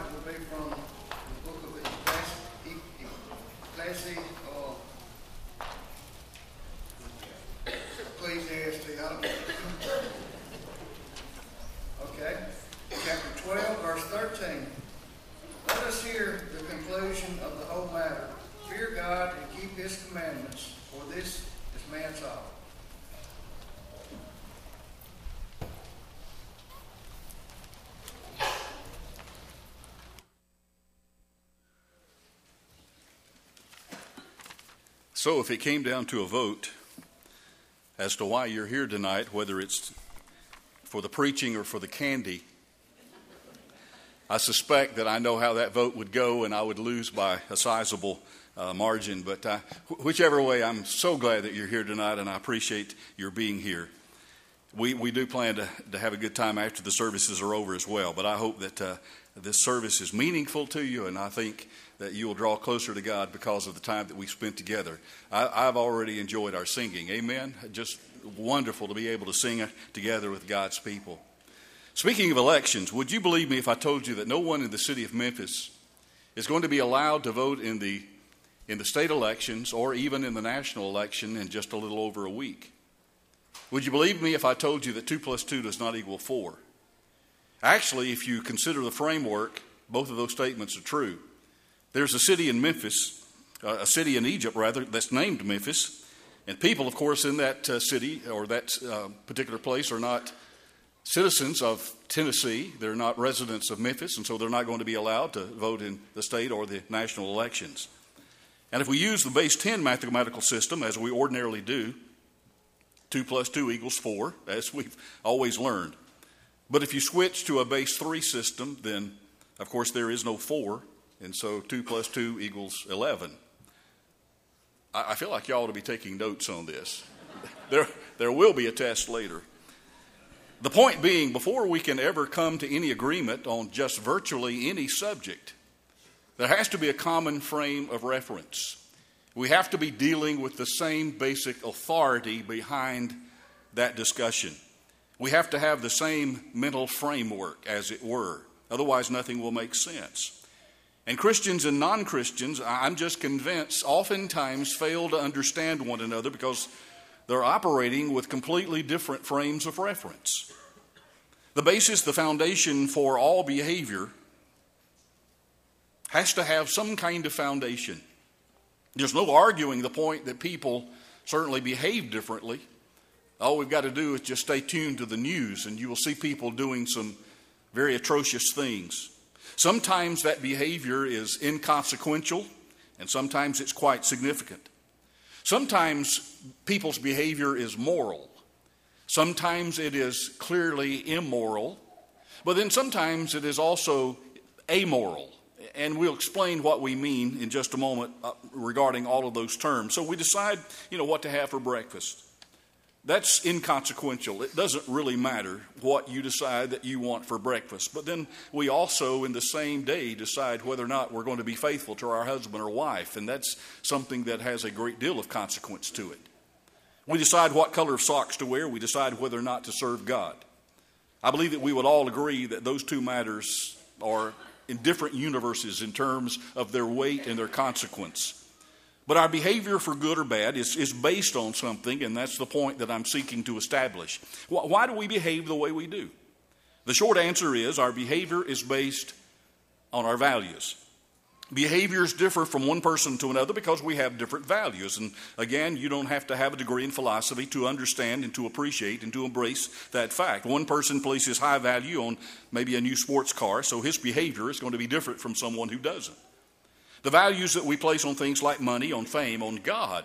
tonight will be from the book of Ecclesi, uh, Ecclesiastes. I don't know. Okay, chapter 12, verse 13. Let us hear the conclusion of the whole matter. Fear God and keep His commandments, for this is man's all. So, if it came down to a vote as to why you're here tonight, whether it's for the preaching or for the candy, I suspect that I know how that vote would go and I would lose by a sizable uh, margin. But uh, wh- whichever way, I'm so glad that you're here tonight and I appreciate your being here. We, we do plan to, to have a good time after the services are over as well, but I hope that uh, this service is meaningful to you and I think that you will draw closer to God because of the time that we spent together. I, have already enjoyed our singing. Amen. Just wonderful to be able to sing together with God's people. Speaking of elections, would you believe me if I told you that no one in the city of Memphis is going to be allowed to vote in the in the state elections or even in the national election in just a little over a week? Would you believe me if I told you that 2 plus 2 does not equal 4? Actually, if you consider the framework, both of those statements are true. There's a city in Memphis, uh, a city in Egypt, rather, that's named Memphis. And people, of course, in that uh, city or that uh, particular place are not citizens of Tennessee. They're not residents of Memphis, and so they're not going to be allowed to vote in the state or the national elections. And if we use the base 10 mathematical system, as we ordinarily do, 2 plus 2 equals 4, as we've always learned. But if you switch to a base 3 system, then, of course, there is no 4. And so 2 plus 2 equals 11. I, feel like y'all ought to be taking notes on this. there, there will be a test later. The point being, before we can ever come to any agreement on just virtually any subject, there has to be a common frame of reference. We have to be dealing with the same basic authority behind that discussion. We have to have the same mental framework, as it were. Otherwise, nothing will make sense. And Christians and non Christians, I'm just convinced, oftentimes fail to understand one another because they're operating with completely different frames of reference. The basis, the foundation for all behavior has to have some kind of foundation. There's no arguing the point that people certainly behave differently. All we've got to do is just stay tuned to the news, and you will see people doing some very atrocious things. Sometimes that behavior is inconsequential, and sometimes it's quite significant. Sometimes people's behavior is moral, sometimes it is clearly immoral, but then sometimes it is also amoral. And we'll explain what we mean in just a moment uh, regarding all of those terms. So we decide, you know, what to have for breakfast. That's inconsequential. It doesn't really matter what you decide that you want for breakfast. But then we also, in the same day, decide whether or not we're going to be faithful to our husband or wife. And that's something that has a great deal of consequence to it. We decide what color of socks to wear. We decide whether or not to serve God. I believe that we would all agree that those two matters are in different universes in terms of their weight and their consequence. But our behavior, for good or bad, is, is based on something, and that's the point that I'm seeking to establish. Why, why do we behave the way we do? The short answer is our behavior is based on our values. Behaviors differ from one person to another because we have different values. And again, you don't have to have a degree in philosophy to understand and to appreciate and to embrace that fact. One person places high value on maybe a new sports car, so his behavior is going to be different from someone who doesn't. The values that we place on things like money, on fame, on God,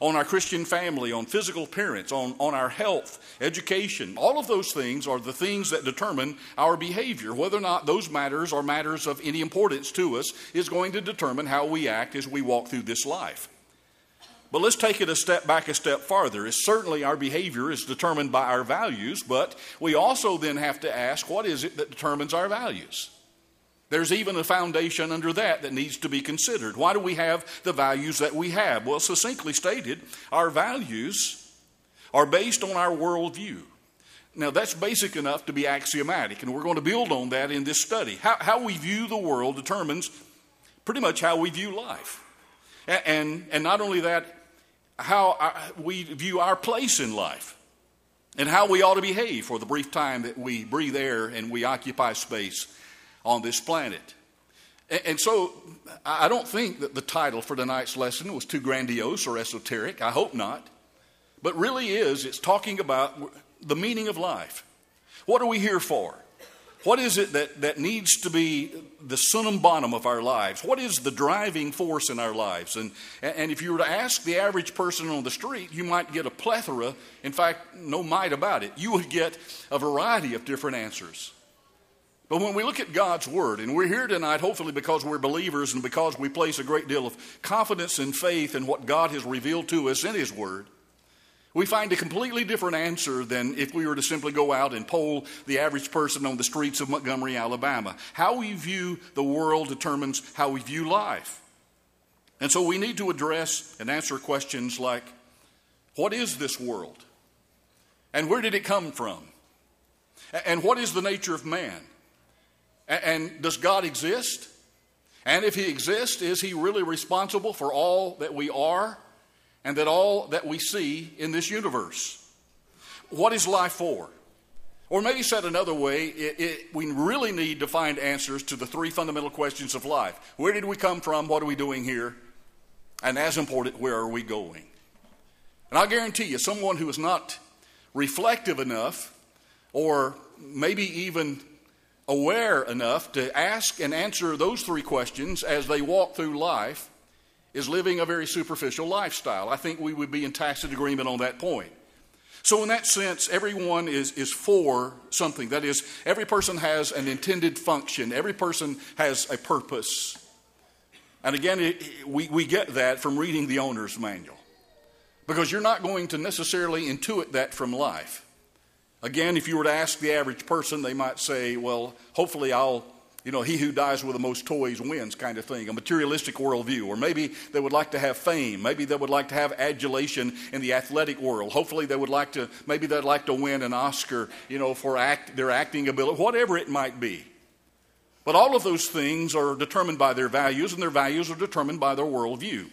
on our Christian family, on physical appearance, on, on our health, education, all of those things are the things that determine our behavior. Whether or not those matters are matters of any importance to us is going to determine how we act as we walk through this life. But let's take it a step back a step farther. It's certainly our behavior is determined by our values, but we also then have to ask what is it that determines our values? There's even a foundation under that that needs to be considered. Why do we have the values that we have? Well, succinctly stated, our values are based on our worldview. Now, that's basic enough to be axiomatic, and we're going to build on that in this study. How, how we view the world determines pretty much how we view life. And, and, and not only that, how our, we view our place in life and how we ought to behave for the brief time that we breathe air and we occupy space on this planet. And, so, I don't think that the title for tonight's lesson was too grandiose or esoteric. I hope not. But really is, it's talking about the meaning of life. What are we here for? What is it that, that needs to be the summum bonum of our lives? What is the driving force in our lives? And, and if you were to ask the average person on the street, you might get a plethora, in fact, no might about it. You would get a variety of different answers. But when we look at God's Word, and we're here tonight hopefully because we're believers and because we place a great deal of confidence and faith in what God has revealed to us in His Word, we find a completely different answer than if we were to simply go out and poll the average person on the streets of Montgomery, Alabama. How we view the world determines how we view life. And so we need to address and answer questions like what is this world? And where did it come from? And what is the nature of man? And does God exist? And if he exists, is he really responsible for all that we are and that all that we see in this universe. What is life for? Or maybe said another way, it, it, we really need to find answers to the three fundamental questions of life. Where did we come from? What are we doing here? And as important, where are we going? And I guarantee you, someone who is not reflective enough or maybe even aware enough to ask and answer those three questions as they walk through life is living a very superficial lifestyle. I think we would be in tacit agreement on that point. So, in that sense, everyone is, is for something. That is, every person has an intended function, every person has a purpose. And again, it, we, we get that from reading the owner's manual because you're not going to necessarily intuit that from life. Again, if you were to ask the average person, they might say, Well, hopefully I'll you know, he who dies with the most toys wins kind of thing, a materialistic worldview. Or maybe they would like to have fame. Maybe they would like to have adulation in the athletic world. Hopefully they would like to, maybe they'd like to win an Oscar, you know, for act, their acting ability, whatever it might be. But all of those things are determined by their values, and their values are determined by their worldview.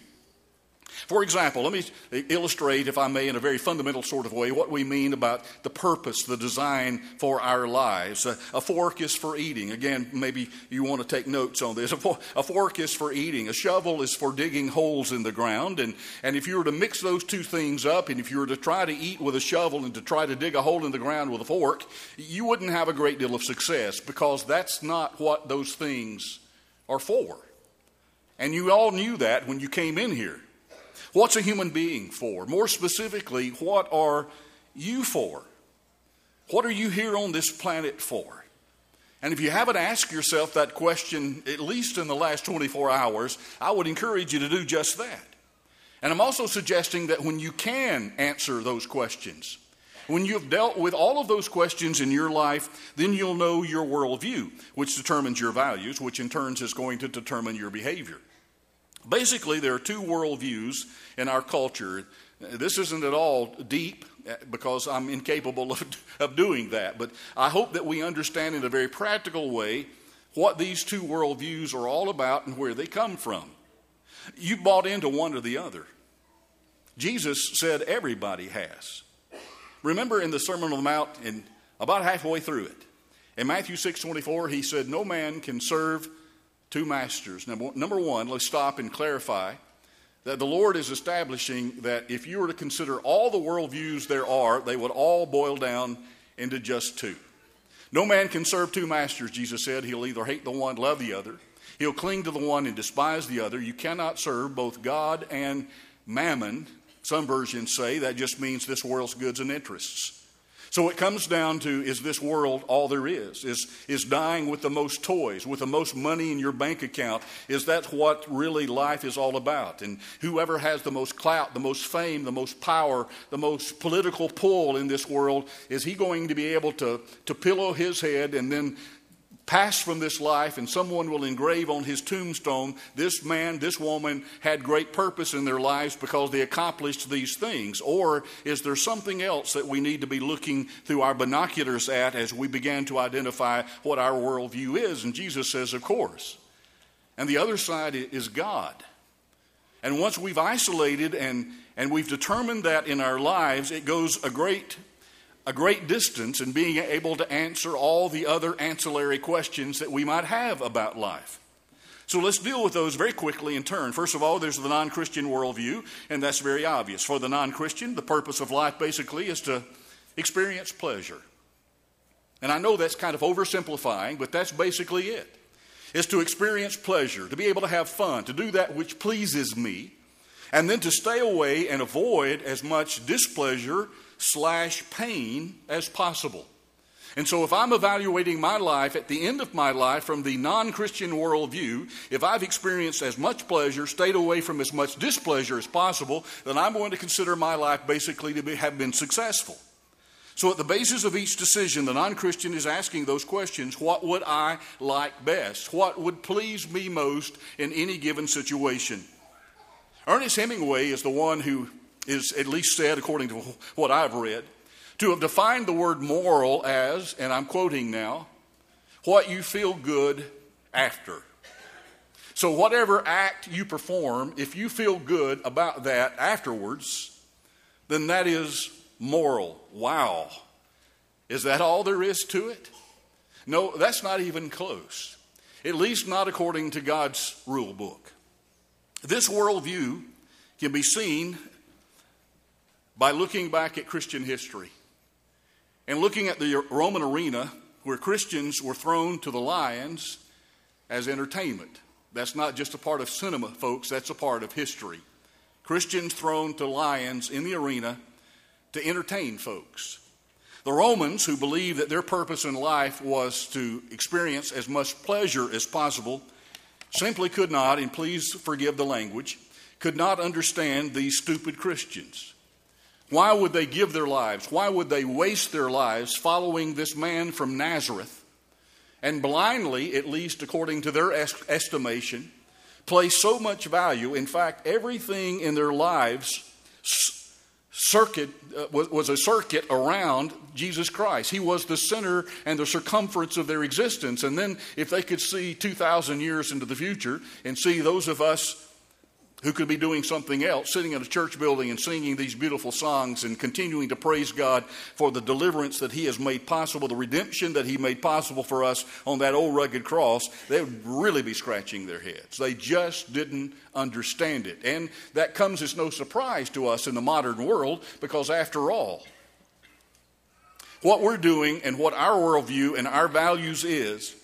For example, let me illustrate, if I may, in a very fundamental sort of way, what we mean about the purpose, the design for our lives. A, a fork is for eating. Again, maybe you want to take notes on this. A, for, a, fork is for eating. A shovel is for digging holes in the ground. And, and if you were to mix those two things up, and if you were to try to eat with a shovel and to try to dig a hole in the ground with a fork, you wouldn't have a great deal of success because that's not what those things are for. And you all knew that when you came in here. What's a human being for? More specifically, what are you for? What are you here on this planet for? And if you haven't asked yourself that question, at least in the last 24 hours, I would encourage you to do just that. And I'm also suggesting that when you can answer those questions, when you've dealt with all of those questions in your life, then you'll know your worldview, which determines your values, which in turn is going to determine your behavior. Basically, there are two worldviews in our culture. This isn't at all deep eh, because I'm incapable of, of doing that, but I hope that we understand in a very practical way what these two worldviews are all about and where they come from. You bought into one or the other. Jesus said everybody has. Remember in the Sermon on the Mount, in about halfway through it, in Matthew 6 24, he said, No man can serve two masters. Number, number one, let's stop and clarify that the Lord is establishing that if you were to consider all the worldviews there are, they would all boil down into just two. No man can serve two masters, Jesus said. He'll either hate the one, love the other. He'll cling to the one and despise the other. You cannot serve both God and mammon. Some versions say that just means this world's goods and interests. So it comes down to is this world all there is? Is, is dying with the most toys, with the most money in your bank account? Is that what really life is all about? And whoever has the most clout, the most fame, the most power, the most political pull in this world, is he going to be able to, to pillow his head and then pass from this life and someone will engrave on his tombstone, this man, this woman had great purpose in their lives because they accomplished these things? Or is there something else that we need to be looking through our binoculars at as we begin to identify what our worldview is? And Jesus says, of course. And the other side is God. And once we've isolated and, and we've determined that in our lives, it goes a great a great distance in being able to answer all the other ancillary questions that we might have about life. So let's deal with those very quickly in turn. First of all, there's the non Christian worldview, and that's very obvious. For the non Christian, the purpose of life basically is to experience pleasure. And I know that's kind of oversimplifying, but that's basically it. Is to experience pleasure, to be able to have fun, to do that which pleases me, and then to stay away and avoid as much displeasure slash pain as possible. And so, if I'm evaluating my life at the end of my life from the non Christian worldview, if I've experienced as much pleasure, stayed away from as much displeasure as possible, then I'm going to consider my life basically to be, have been successful. So, at the basis of each decision, the non Christian is asking those questions What would I like best? What would please me most in any given situation? Ernest Hemingway is the one who is at least said, according to what I've read, to have defined the word moral as, and I'm quoting now, what you feel good after. So, whatever act you perform, if you feel good about that afterwards, then that is moral. Wow. Is that all there is to it? No, that's not even close. At least not according to God's rule book. This worldview can be seen by looking back at Christian history and looking at the Roman arena where Christians were thrown to the lions as entertainment. That's not just a part of cinema, folks, that's a part of history. Christians thrown to lions in the arena to entertain folks. The Romans, who believed that their purpose in life was to experience as much pleasure as possible, simply could not, and please forgive the language, could not understand these stupid Christians. Why would they give their lives? Why would they waste their lives following this man from Nazareth and blindly, at least according to their estimation, place so much value? In fact, everything in their lives circuit uh, was a circuit around Jesus Christ. He was the center and the circumference of their existence. And then, if they could see 2,000 years into the future and see those of us who could be doing something else, sitting in a church building and singing these beautiful songs and continuing to praise God for the deliverance that He has made possible, the redemption that He made possible for us on that old rugged cross, they would really be scratching their heads. They just didn't understand it. And that comes as no surprise to us in the modern world because, after all, what we're doing and what our worldview and our values is,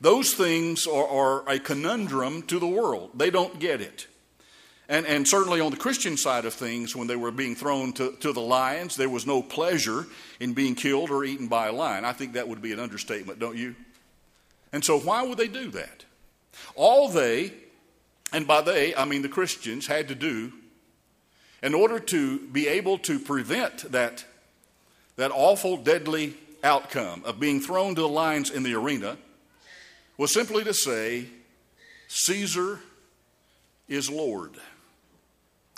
those things are, are a conundrum to the world. They don't get it. And, and certainly on the Christian side of things, when they were being thrown to, to the lions, there was no pleasure in being killed or eaten by a lion. I think that would be an understatement, don't you? And so, why would they do that? All they, and by they, I mean the Christians, had to do in order to be able to prevent that, that awful, deadly outcome of being thrown to the lions in the arena was simply to say, Caesar is Lord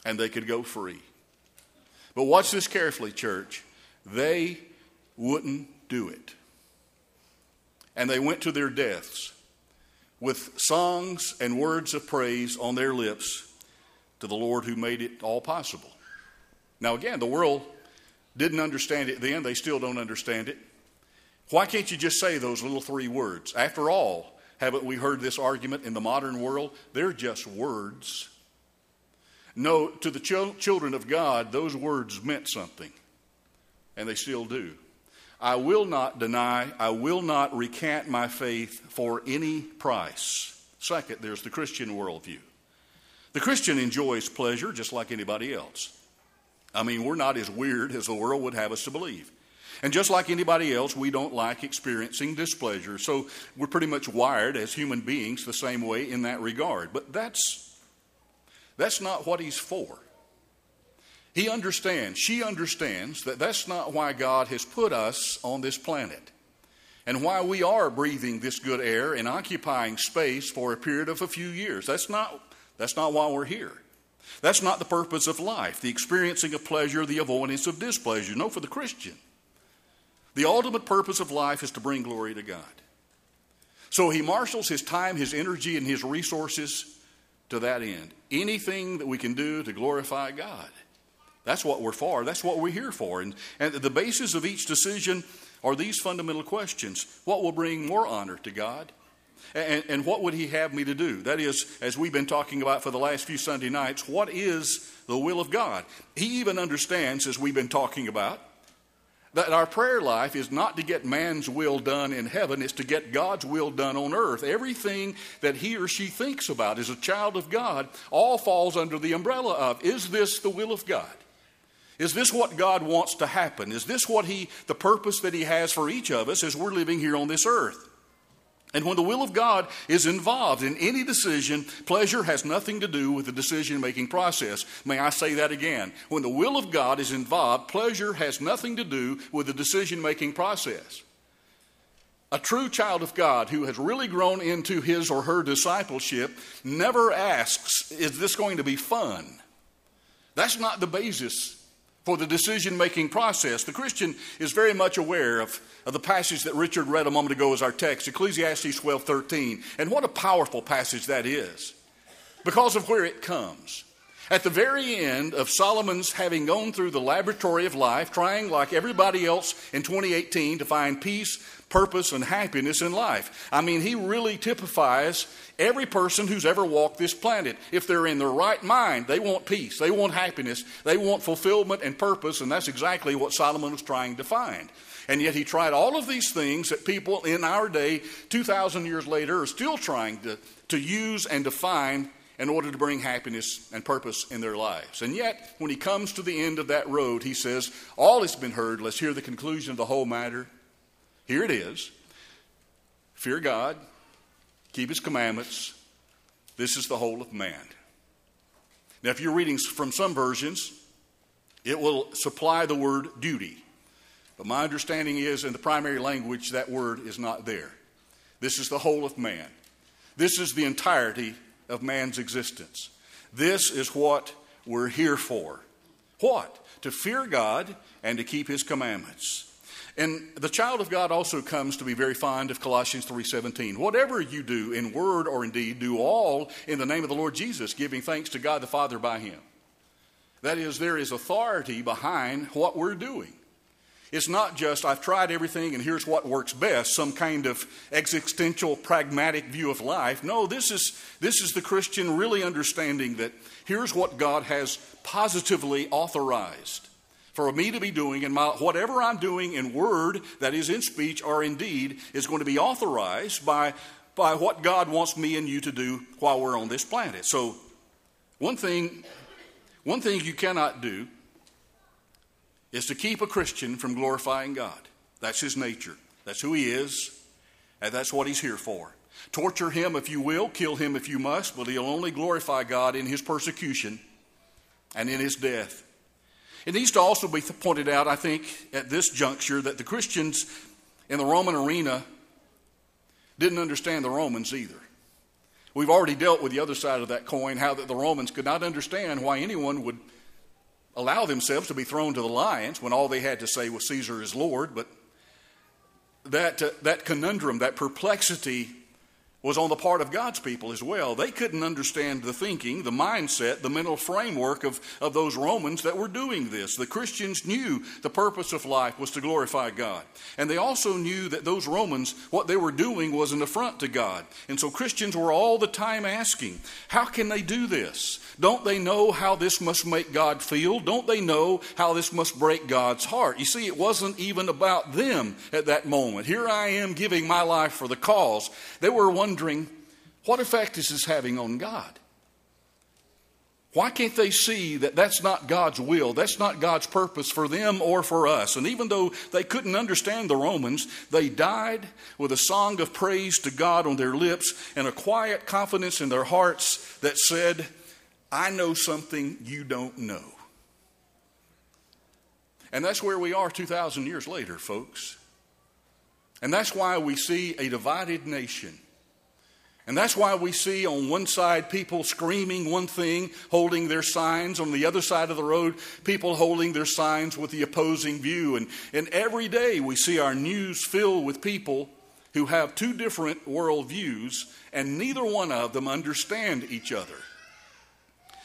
and they could go free. But watch this carefully, church. They wouldn't do it. And they went to their deaths with songs and words of praise on their lips to the Lord who made it all possible. Now, again, the world didn't understand it then, they still don't understand it. Why can't you just say those little three words? After all, haven't we heard this argument in the modern world? They're just words. No, to the ch- children of God, those words meant something, and they still do. I will not deny, I will not recant my faith for any price. Second, there's the Christian worldview. The Christian enjoys pleasure just like anybody else. I mean, we're not as weird as the world would have us to believe. And just like anybody else, we don't like experiencing displeasure. So we're pretty much wired as human beings the same way in that regard. But that's that's not what he's for. He understands, she understands that that's not why God has put us on this planet. and why we are breathing this good air and occupying space for a period of a few years. That's not, that's not why we're here. That's not the purpose of life, the experiencing of pleasure, the avoidance of displeasure. No, for the Christian. The ultimate purpose of life is to bring glory to God. So he marshals his time, his energy, and his resources to that end. Anything that we can do to glorify God. That's what we're for. That's what we're here for. And, and the basis of each decision are these fundamental questions What will bring more honor to God? And, and, what would He have me to do? That is, as we've been talking about for the last few Sunday nights, what is the will of God? He even understands, as we've been talking about, that our prayer life is not to get man's will done in heaven, it's to get God's will done on earth. Everything that he or she thinks about as a child of God all falls under the umbrella of is this the will of God? Is this what God wants to happen? Is this what he the purpose that he has for each of us as we're living here on this earth? And when the will of God is involved in any decision, pleasure has nothing to do with the decision making process. May I say that again? When the will of God is involved, pleasure has nothing to do with the decision making process. A true child of God who has really grown into his or her discipleship never asks, Is this going to be fun? That's not the basis for the decision making process. The Christian is very much aware of, of the passage that Richard read a moment ago as our text, Ecclesiastes 12 13. And what a powerful passage that is because of where it comes. At the very end of Solomon's having gone through the laboratory of life, trying like everybody else in 2018 to find peace, purpose, and happiness in life. I mean, he really typifies every person who's ever walked this planet. If they're in their right mind, they want peace, they want happiness, they want fulfillment and purpose, and that's exactly what Solomon was trying to find. And yet he tried all of these things that people in our day, 2,000 years later, are still trying to, to use and define in order to bring happiness and purpose in their lives. And yet, when he comes to the end of that road, he says, All has been heard. Let's hear the conclusion of the whole matter. Here it is Fear God, keep his commandments. This is the whole of man. Now, if you're reading from some versions, it will supply the word duty. But my understanding is in the primary language, that word is not there. This is the whole of man. This is the entirety of man's existence. This is what we're here for. What? To fear God and to keep his commandments. And the child of God also comes to be very fond of Colossians 3:17. Whatever you do in word or in deed, do all in the name of the Lord Jesus, giving thanks to God the Father by him. That is there is authority behind what we're doing. It's not just, I've tried everything and here's what works best, some kind of existential, pragmatic view of life. No, this is, this is the Christian really understanding that here's what God has positively authorized for me to be doing, and my, whatever I'm doing in word, that is in speech or in deed, is going to be authorized by, by what God wants me and you to do while we're on this planet. So, one thing, one thing you cannot do is to keep a Christian from glorifying God. That's his nature. That's who he is, and that's what he's here for. Torture him if you will, kill him if you must, but he'll only glorify God in his persecution and in his death. It needs to also be pointed out, I think, at this juncture, that the Christians in the Roman arena didn't understand the Romans either. We've already dealt with the other side of that coin, how that the Romans could not understand why anyone would allow themselves to be thrown to the lions when all they had to say was Caesar is Lord. But that, uh, that conundrum, that perplexity was on the part of God's people as well. They couldn't understand the thinking, the mindset, the mental framework of, of those Romans that were doing this. The Christians knew the purpose of life was to glorify God. And they also knew that those Romans, what they were doing was an affront to God. And so Christians were all the time asking, how can they do this? Don't they know how this must make God feel? Don't they know how this must break God's heart? You see, it wasn't even about them at that moment. Here I am giving my life for the cause. They were wondering, what effect is this having on God? Why can't they see that that's not God's will? That's not God's purpose for them or for us. And even though they couldn't understand the Romans, they died with a song of praise to God on their lips and a quiet confidence in their hearts that said, I know something you don't know. And that's where we are 2,000 years later, folks. And that's why we see a divided nation. And that's why we see on one side people screaming one thing, holding their signs. On the other side of the road, people holding their signs with the opposing view. And, and every day we see our news filled with people who have two different worldviews, and neither one of them understand each other.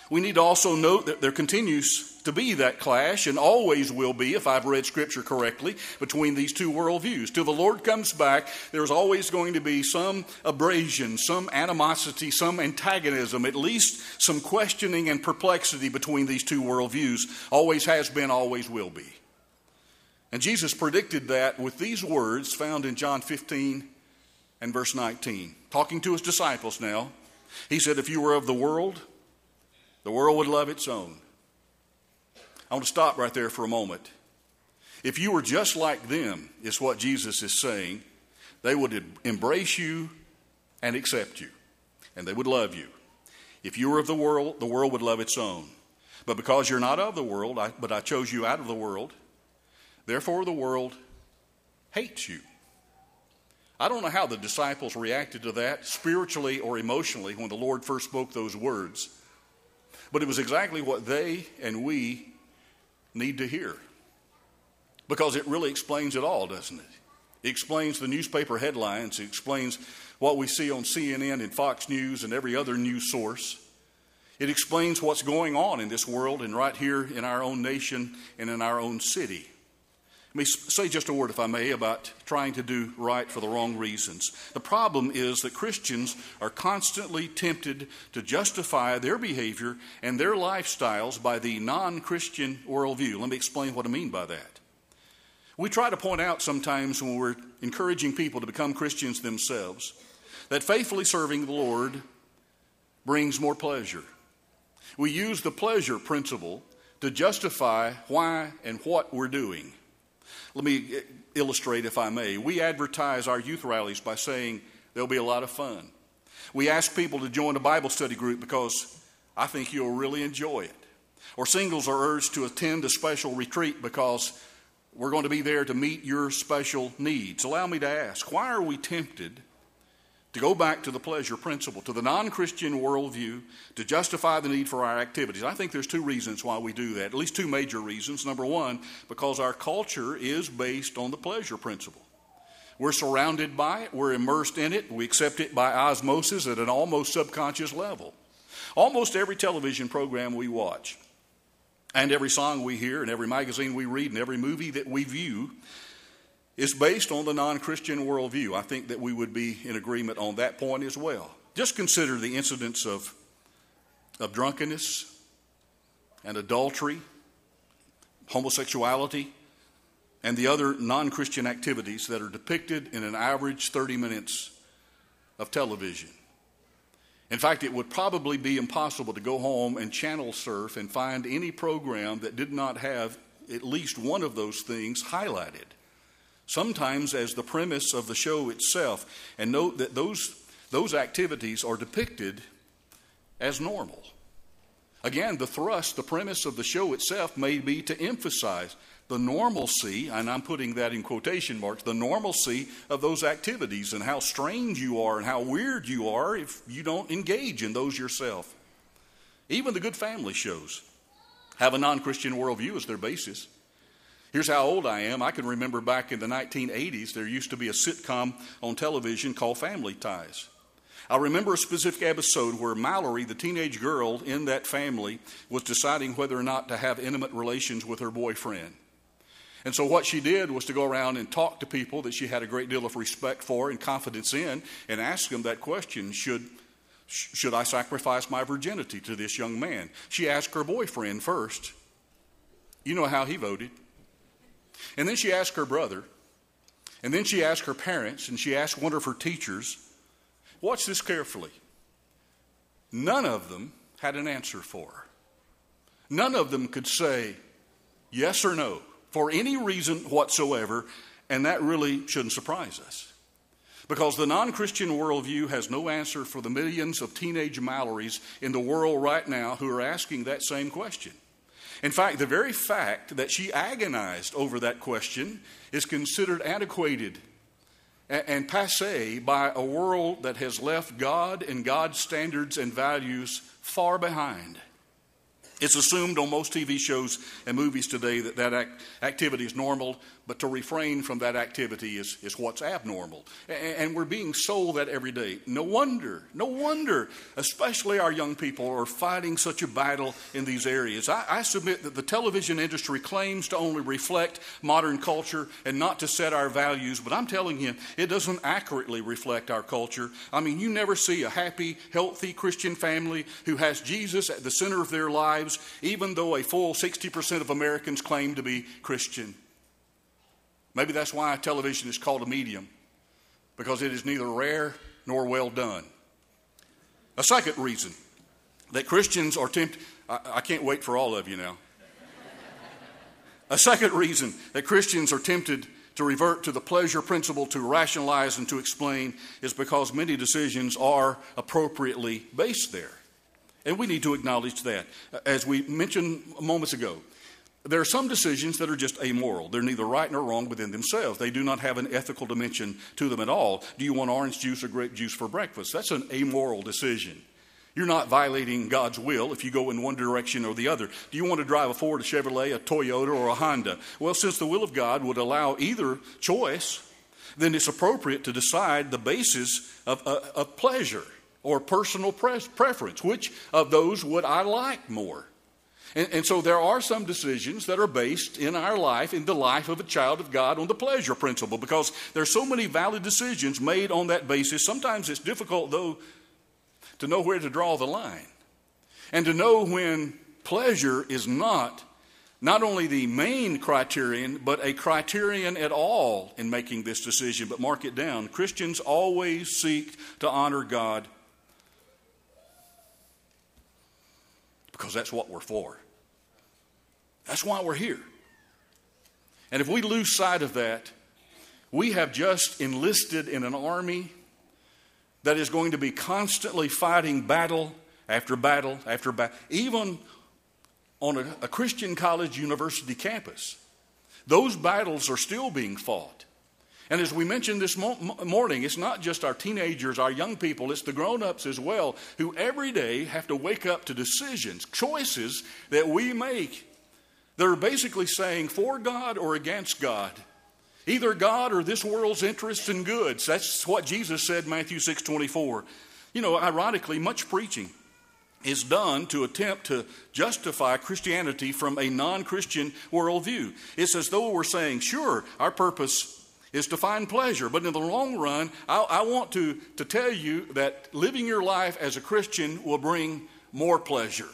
We need to also note that there continues to be that clash and always will be, if I've read Scripture correctly, between these two worldviews. Till the Lord comes back, there's always going to be some abrasion, some animosity, some antagonism, at least some questioning and perplexity between these two worldviews. Always has been, always will be. And Jesus predicted that with these words found in John 15 and verse 19. Talking to his disciples now, he said, If you were of the world, the world would love its own. I want to stop right there for a moment. If you were just like them, is what Jesus is saying, they would embrace you and accept you, and they would love you. If you were of the world, the world would love its own. But because you're not of the world, I, but I chose you out of the world, therefore the world hates you. I don't know how the disciples reacted to that, spiritually or emotionally, when the Lord first spoke those words. But it was exactly what they and we need to hear. Because it really explains it all, doesn't it? It explains the newspaper headlines, it explains what we see on CNN and Fox News and every other news source. It explains what's going on in this world and right here in our own nation and in our own city. Let me say just a word, if I may, about trying to do right for the wrong reasons. The problem is that Christians are constantly tempted to justify their behavior and their lifestyles by the non Christian worldview. Let me explain what I mean by that. We try to point out sometimes when we're encouraging people to become Christians themselves that faithfully serving the Lord brings more pleasure. We use the pleasure principle to justify why and what we're doing. Let me uh, illustrate, if I may. We advertise our youth rallies by saying there'll be a lot of fun. We ask people to join a Bible study group because I think you'll really enjoy it. Or singles are urged to attend a special retreat because we're going to be there to meet your special needs. Allow me to ask why are we tempted to go back to the pleasure principle, to the non Christian worldview, to justify the need for our activities. I think there's two reasons why we do that, at least two major reasons. Number one, because our culture is based on the pleasure principle. We're surrounded by it, we're immersed in it, we accept it by osmosis at an almost subconscious level. Almost every television program we watch, and every song we hear, and every magazine we read, and every movie that we view is based on the non Christian worldview. I think that we would be in agreement on that point as well. Just consider the incidents of, of drunkenness and adultery, homosexuality, and the other non Christian activities that are depicted in an average 30 minutes of television. In fact, it would probably be impossible to go home and channel surf and find any program that did not have at least one of those things highlighted sometimes as the premise of the show itself. And note that those, those activities are depicted as normal. Again, the thrust, the premise of the show itself may be to emphasize the normalcy, and I'm putting that in quotation marks, the normalcy of those activities and how strange you are and how weird you are if you don't engage in those yourself. Even the good family shows have a non Christian worldview as their basis. Here's how old I am. I can remember back in the 1980s, there used to be a sitcom on television called Family Ties. I remember a specific episode where Mallory, the teenage girl in that family, was deciding whether or not to have intimate relations with her boyfriend. And so, what she did was to go around and talk to people that she had a great deal of respect for and confidence in and ask them that question should, should I sacrifice my virginity to this young man? She asked her boyfriend first. You know how he voted. And then she asked her brother, and then she asked her parents, and she asked one of her teachers. Watch this carefully. None of them had an answer for her. None of them could say yes or no for any reason whatsoever, and that really shouldn't surprise us. Because the non Christian worldview has no answer for the millions of teenage Mallorys in the world right now who are asking that same question. In fact, the very fact that she agonized over that question is considered antiquated and passe by a world that has left God and God's standards and values far behind. It's assumed on most TV shows and movies today that that act- activity is normal, but to refrain from that activity is, is what's abnormal. And, we're being sold that every day. No wonder, no wonder, especially our young people are fighting such a battle in these areas. I, I submit that the television industry claims to only reflect modern culture and not to set our values, but I'm telling you, it doesn't accurately reflect our culture. I mean, you never see a happy, healthy Christian family who has Jesus at the center of their lives, even though a full 60% of Americans claim to be Christian. Maybe that's why television is called a medium, because it is neither rare nor well done. A second reason that Christians are tempted, I, I can't wait for all of you now. A second reason that Christians are tempted to revert to the pleasure principle to rationalize and to explain is because many decisions are appropriately based there. And we need to acknowledge that. As we mentioned moments ago, there are some decisions that are just amoral. They're neither right nor wrong within themselves. They do not have an ethical dimension to them at all. Do you want orange juice or grape juice for breakfast? That's an amoral decision. You're not violating God's will if you go in one direction or the other. Do you want to drive a Ford, a Chevrolet, a Toyota, or a Honda? Well, since the will of God would allow either choice, then it's appropriate to decide the basis of, of, of pleasure or personal preference. Which of those would I like more? And, and, so there are some decisions that are based in our life, in the life of a child of God, on the pleasure principle because there's so many valid decisions made on that basis. Sometimes it's difficult, though, to know where to draw the line and to know when pleasure is not not only the main criterion, but a criterion at all in making this decision. But mark it down Christians always seek to honor God because that's what we're for. That's why we're here. And if we lose sight of that, we have just enlisted in an army that is going to be constantly fighting battle after battle after battle, even on a, a Christian college university campus. Those battles are still being fought. And as we mentioned this mo- morning, it's not just our teenagers, our young people, it's the grown ups as well who every day have to wake up to decisions, choices that we make. They're basically saying for God or against God. Either God or this world's interests and goods. That's what Jesus said Matthew 6 24. You know, ironically, much preaching is done to attempt to justify Christianity from a non Christian worldview. It's as though we're saying, sure, our purpose is to find pleasure. But in the long run, I, I, want to, to tell you that living your life as a Christian will bring more pleasure.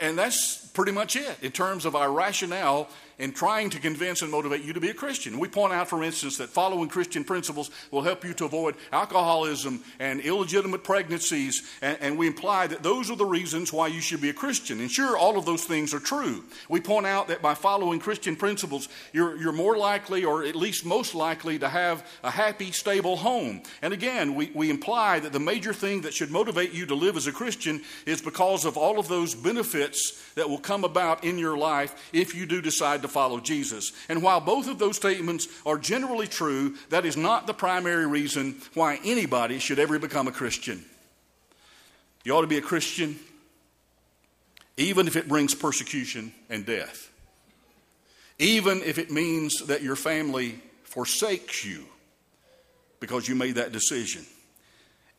And that's pretty much it in terms of our rationale in trying to convince and motivate you to be a Christian. We point out, for instance, that following Christian principles will help you to avoid alcoholism and illegitimate pregnancies, and, and, we imply that those are the reasons why you should be a Christian. And sure, all of those things are true. We point out that by following Christian principles, you're, you're more likely, or at least most likely, to have a happy, stable home. And again, we, we imply that the major thing that should motivate you to live as a Christian is because of all of those benefits that will come about in your life if you do decide to follow Jesus. And while both of those statements are generally true, that is not the primary reason why anybody should ever become a Christian. You ought to be a Christian even if it brings persecution and death, even if it means that your family forsakes you because you made that decision.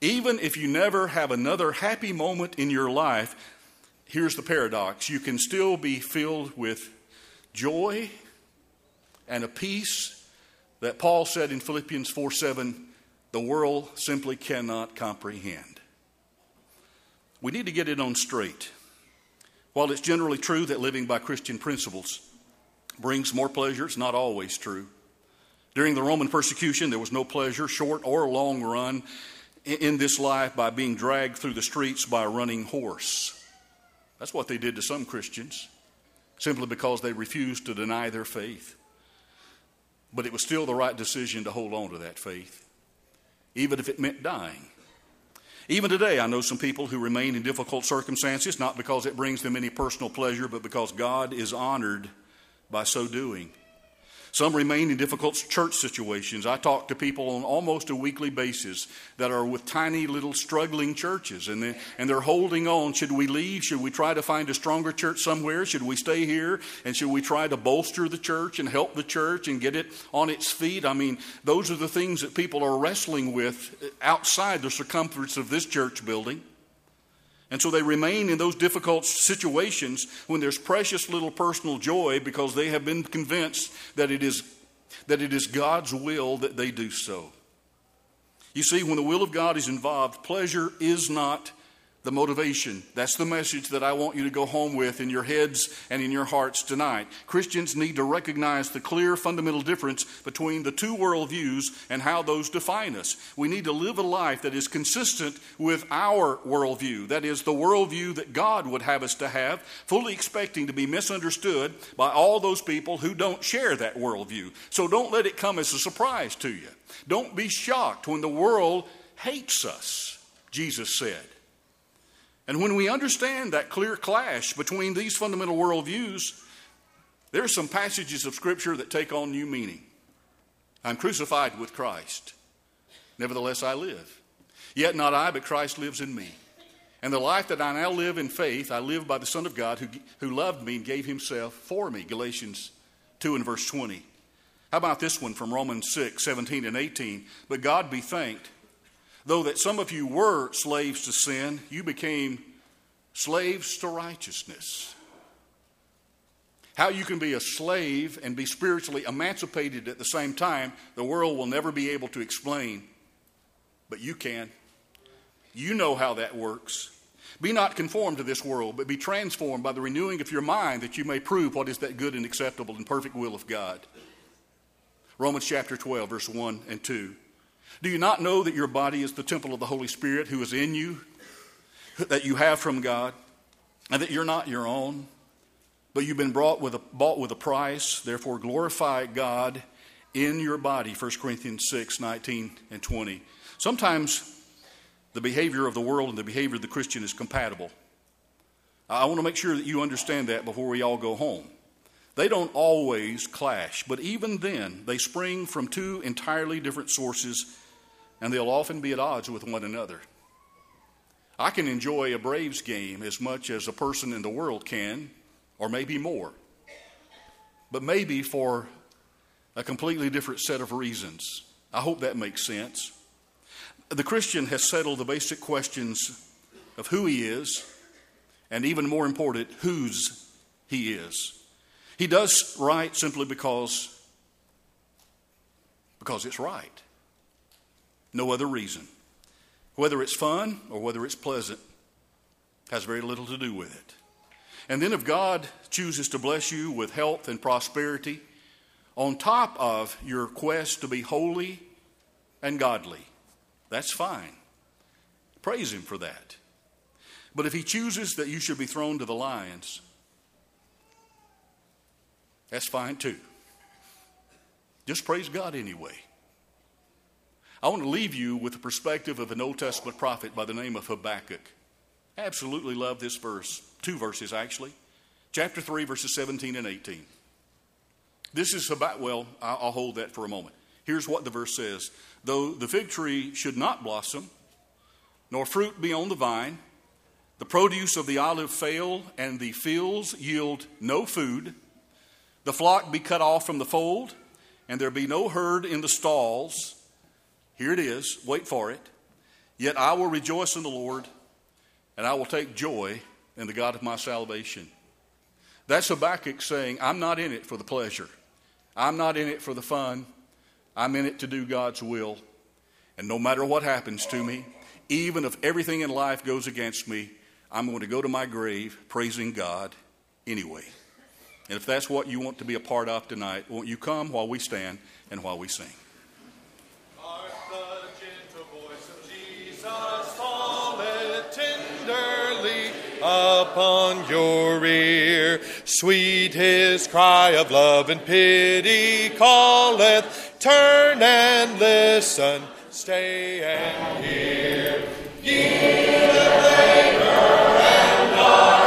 Even if you never have another happy moment in your life, here's the paradox you can still be filled with joy and a peace that Paul said in Philippians 4 7, the world simply cannot comprehend. We need to get it on straight. While it's generally true that living by Christian principles brings more pleasure, it's not always true. During the Roman persecution, there was no pleasure, short or long run, in this life by being dragged through the streets by a running horse. That's what they did to some Christians simply because they refused to deny their faith. But it was still the right decision to hold on to that faith, even if it meant dying. Even today, I know some people who remain in difficult circumstances, not because it brings them any personal pleasure, but because God is honored by so doing. Some remain in difficult church situations. I talk to people on almost a weekly basis that are with tiny little struggling churches and, they, and they're holding on. Should we leave? Should we try to find a stronger church somewhere? Should we stay here? And should we try to bolster the church and help the church and get it on its feet? I mean, those are the things that people are wrestling with outside the circumference of this church building. And so they remain in those difficult situations when there's precious little personal joy because they have been convinced that it is, that it is God's will that they do so. You see, when the will of God is involved, pleasure is not the motivation. That's the message that I want you to go home with in your heads and in your hearts tonight. Christians need to recognize the clear fundamental difference between the two worldviews and how those define us. We need to live a life that is consistent with our worldview, that is, the worldview that God would have us to have, fully expecting to be misunderstood by all those people who don't share that worldview. So don't let it come as a surprise to you. Don't be shocked when the world hates us, Jesus said. And when we understand that clear clash between these fundamental worldviews, there are some passages of Scripture that take on new meaning. I'm crucified with Christ. Nevertheless, I live. Yet not I, but Christ lives in me. And the life that I now live in faith, I live by the Son of God who, who loved me and gave himself for me. Galatians 2 and verse 20. How about this one from Romans 6, 17 and 18? But God be thanked Though that some of you were slaves to sin, you became slaves to righteousness. How you can be a slave and be spiritually emancipated at the same time, the world will never be able to explain, but you can. You know how that works. Be not conformed to this world, but be transformed by the renewing of your mind that you may prove what is that good and acceptable and perfect will of God. Romans chapter 12, verse 1 and 2. Do you not know that your body is the temple of the Holy Spirit who is in you, that you have from God, and that you're not your own, but you've been brought with a, bought with a price? Therefore, glorify God in your body. 1 Corinthians 6 19 and 20. Sometimes the behavior of the world and the behavior of the Christian is compatible. I want to make sure that you understand that before we all go home. They don't always clash, but even then, they spring from two entirely different sources and they'll often be at odds with one another. I can enjoy a Braves game as much as a person in the world can, or maybe more, but maybe for a completely different set of reasons. I hope that makes sense. The Christian has settled the basic questions of who he is, and even more important, whose he is. He does right simply because, because it's right. No other reason. Whether it's fun or whether it's pleasant has very little to do with it. And then if God chooses to bless you with health and prosperity, on top of your quest to be holy and godly, that's fine. Praise Him for that. But if He chooses that you should be thrown to the lions, that's fine too. Just praise God anyway. I want to leave you with the perspective of an Old Testament prophet by the name of Habakkuk. Absolutely love this verse, two verses actually. Chapter 3, verses 17 and 18. This is about, well, I'll hold that for a moment. Here's what the verse says Though the fig tree should not blossom, nor fruit be on the vine, the produce of the olive fail, and the fields yield no food, the flock be cut off from the fold, and there be no herd in the stalls, here it is, wait for it. Yet I will rejoice in the Lord, and I will take joy in the God of my salvation. That's Habakkuk saying, I'm not in it for the pleasure. I'm not in it for the fun. I'm in it to do God's will. And no matter what happens to me, even if everything in life goes against me, I'm going to go to my grave praising God anyway. And if that's what you want to be a part of tonight, won't you come while we stand and while we sing? Upon your ear. Sweet his cry of love and pity calleth. Turn and listen, stay and hear. Ye the labor and closing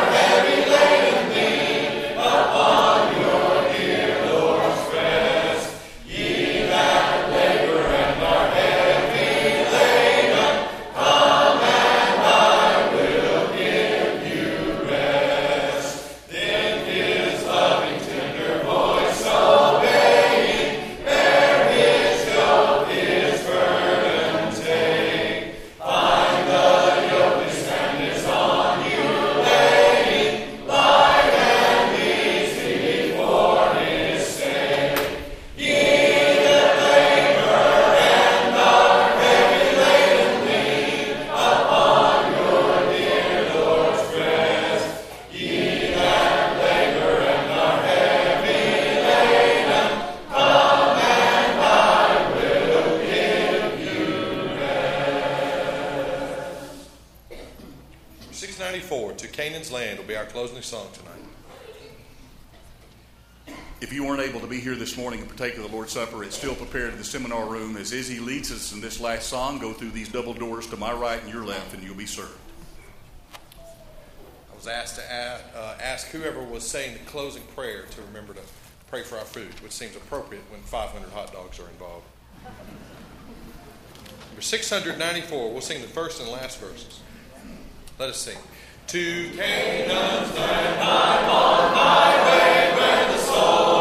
morning partake of the Lord's Supper, it's still prepared in the seminar room. As Izzy leads us in this last song, go through these double doors to my right and your left, and you'll be served. I was asked to ask, uh, ask whoever was saying the closing prayer to remember to pray for our food, which seems appropriate when 500 hot dogs are involved. Number 694, we'll sing the first and last verses. Let us sing. To kingdoms on my way where the soul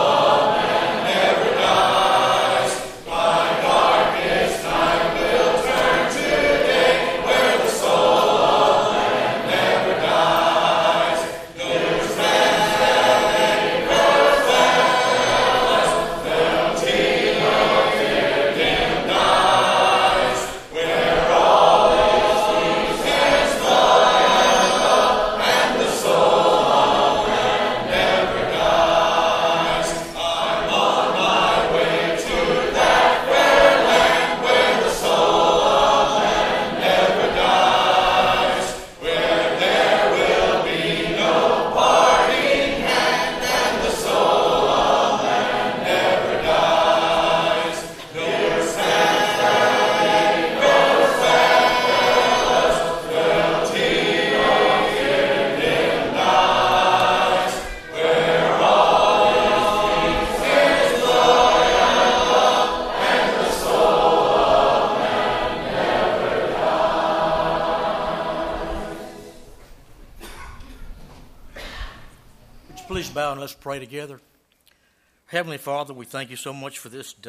let's pray together? Heavenly Father, we thank you so much for this day.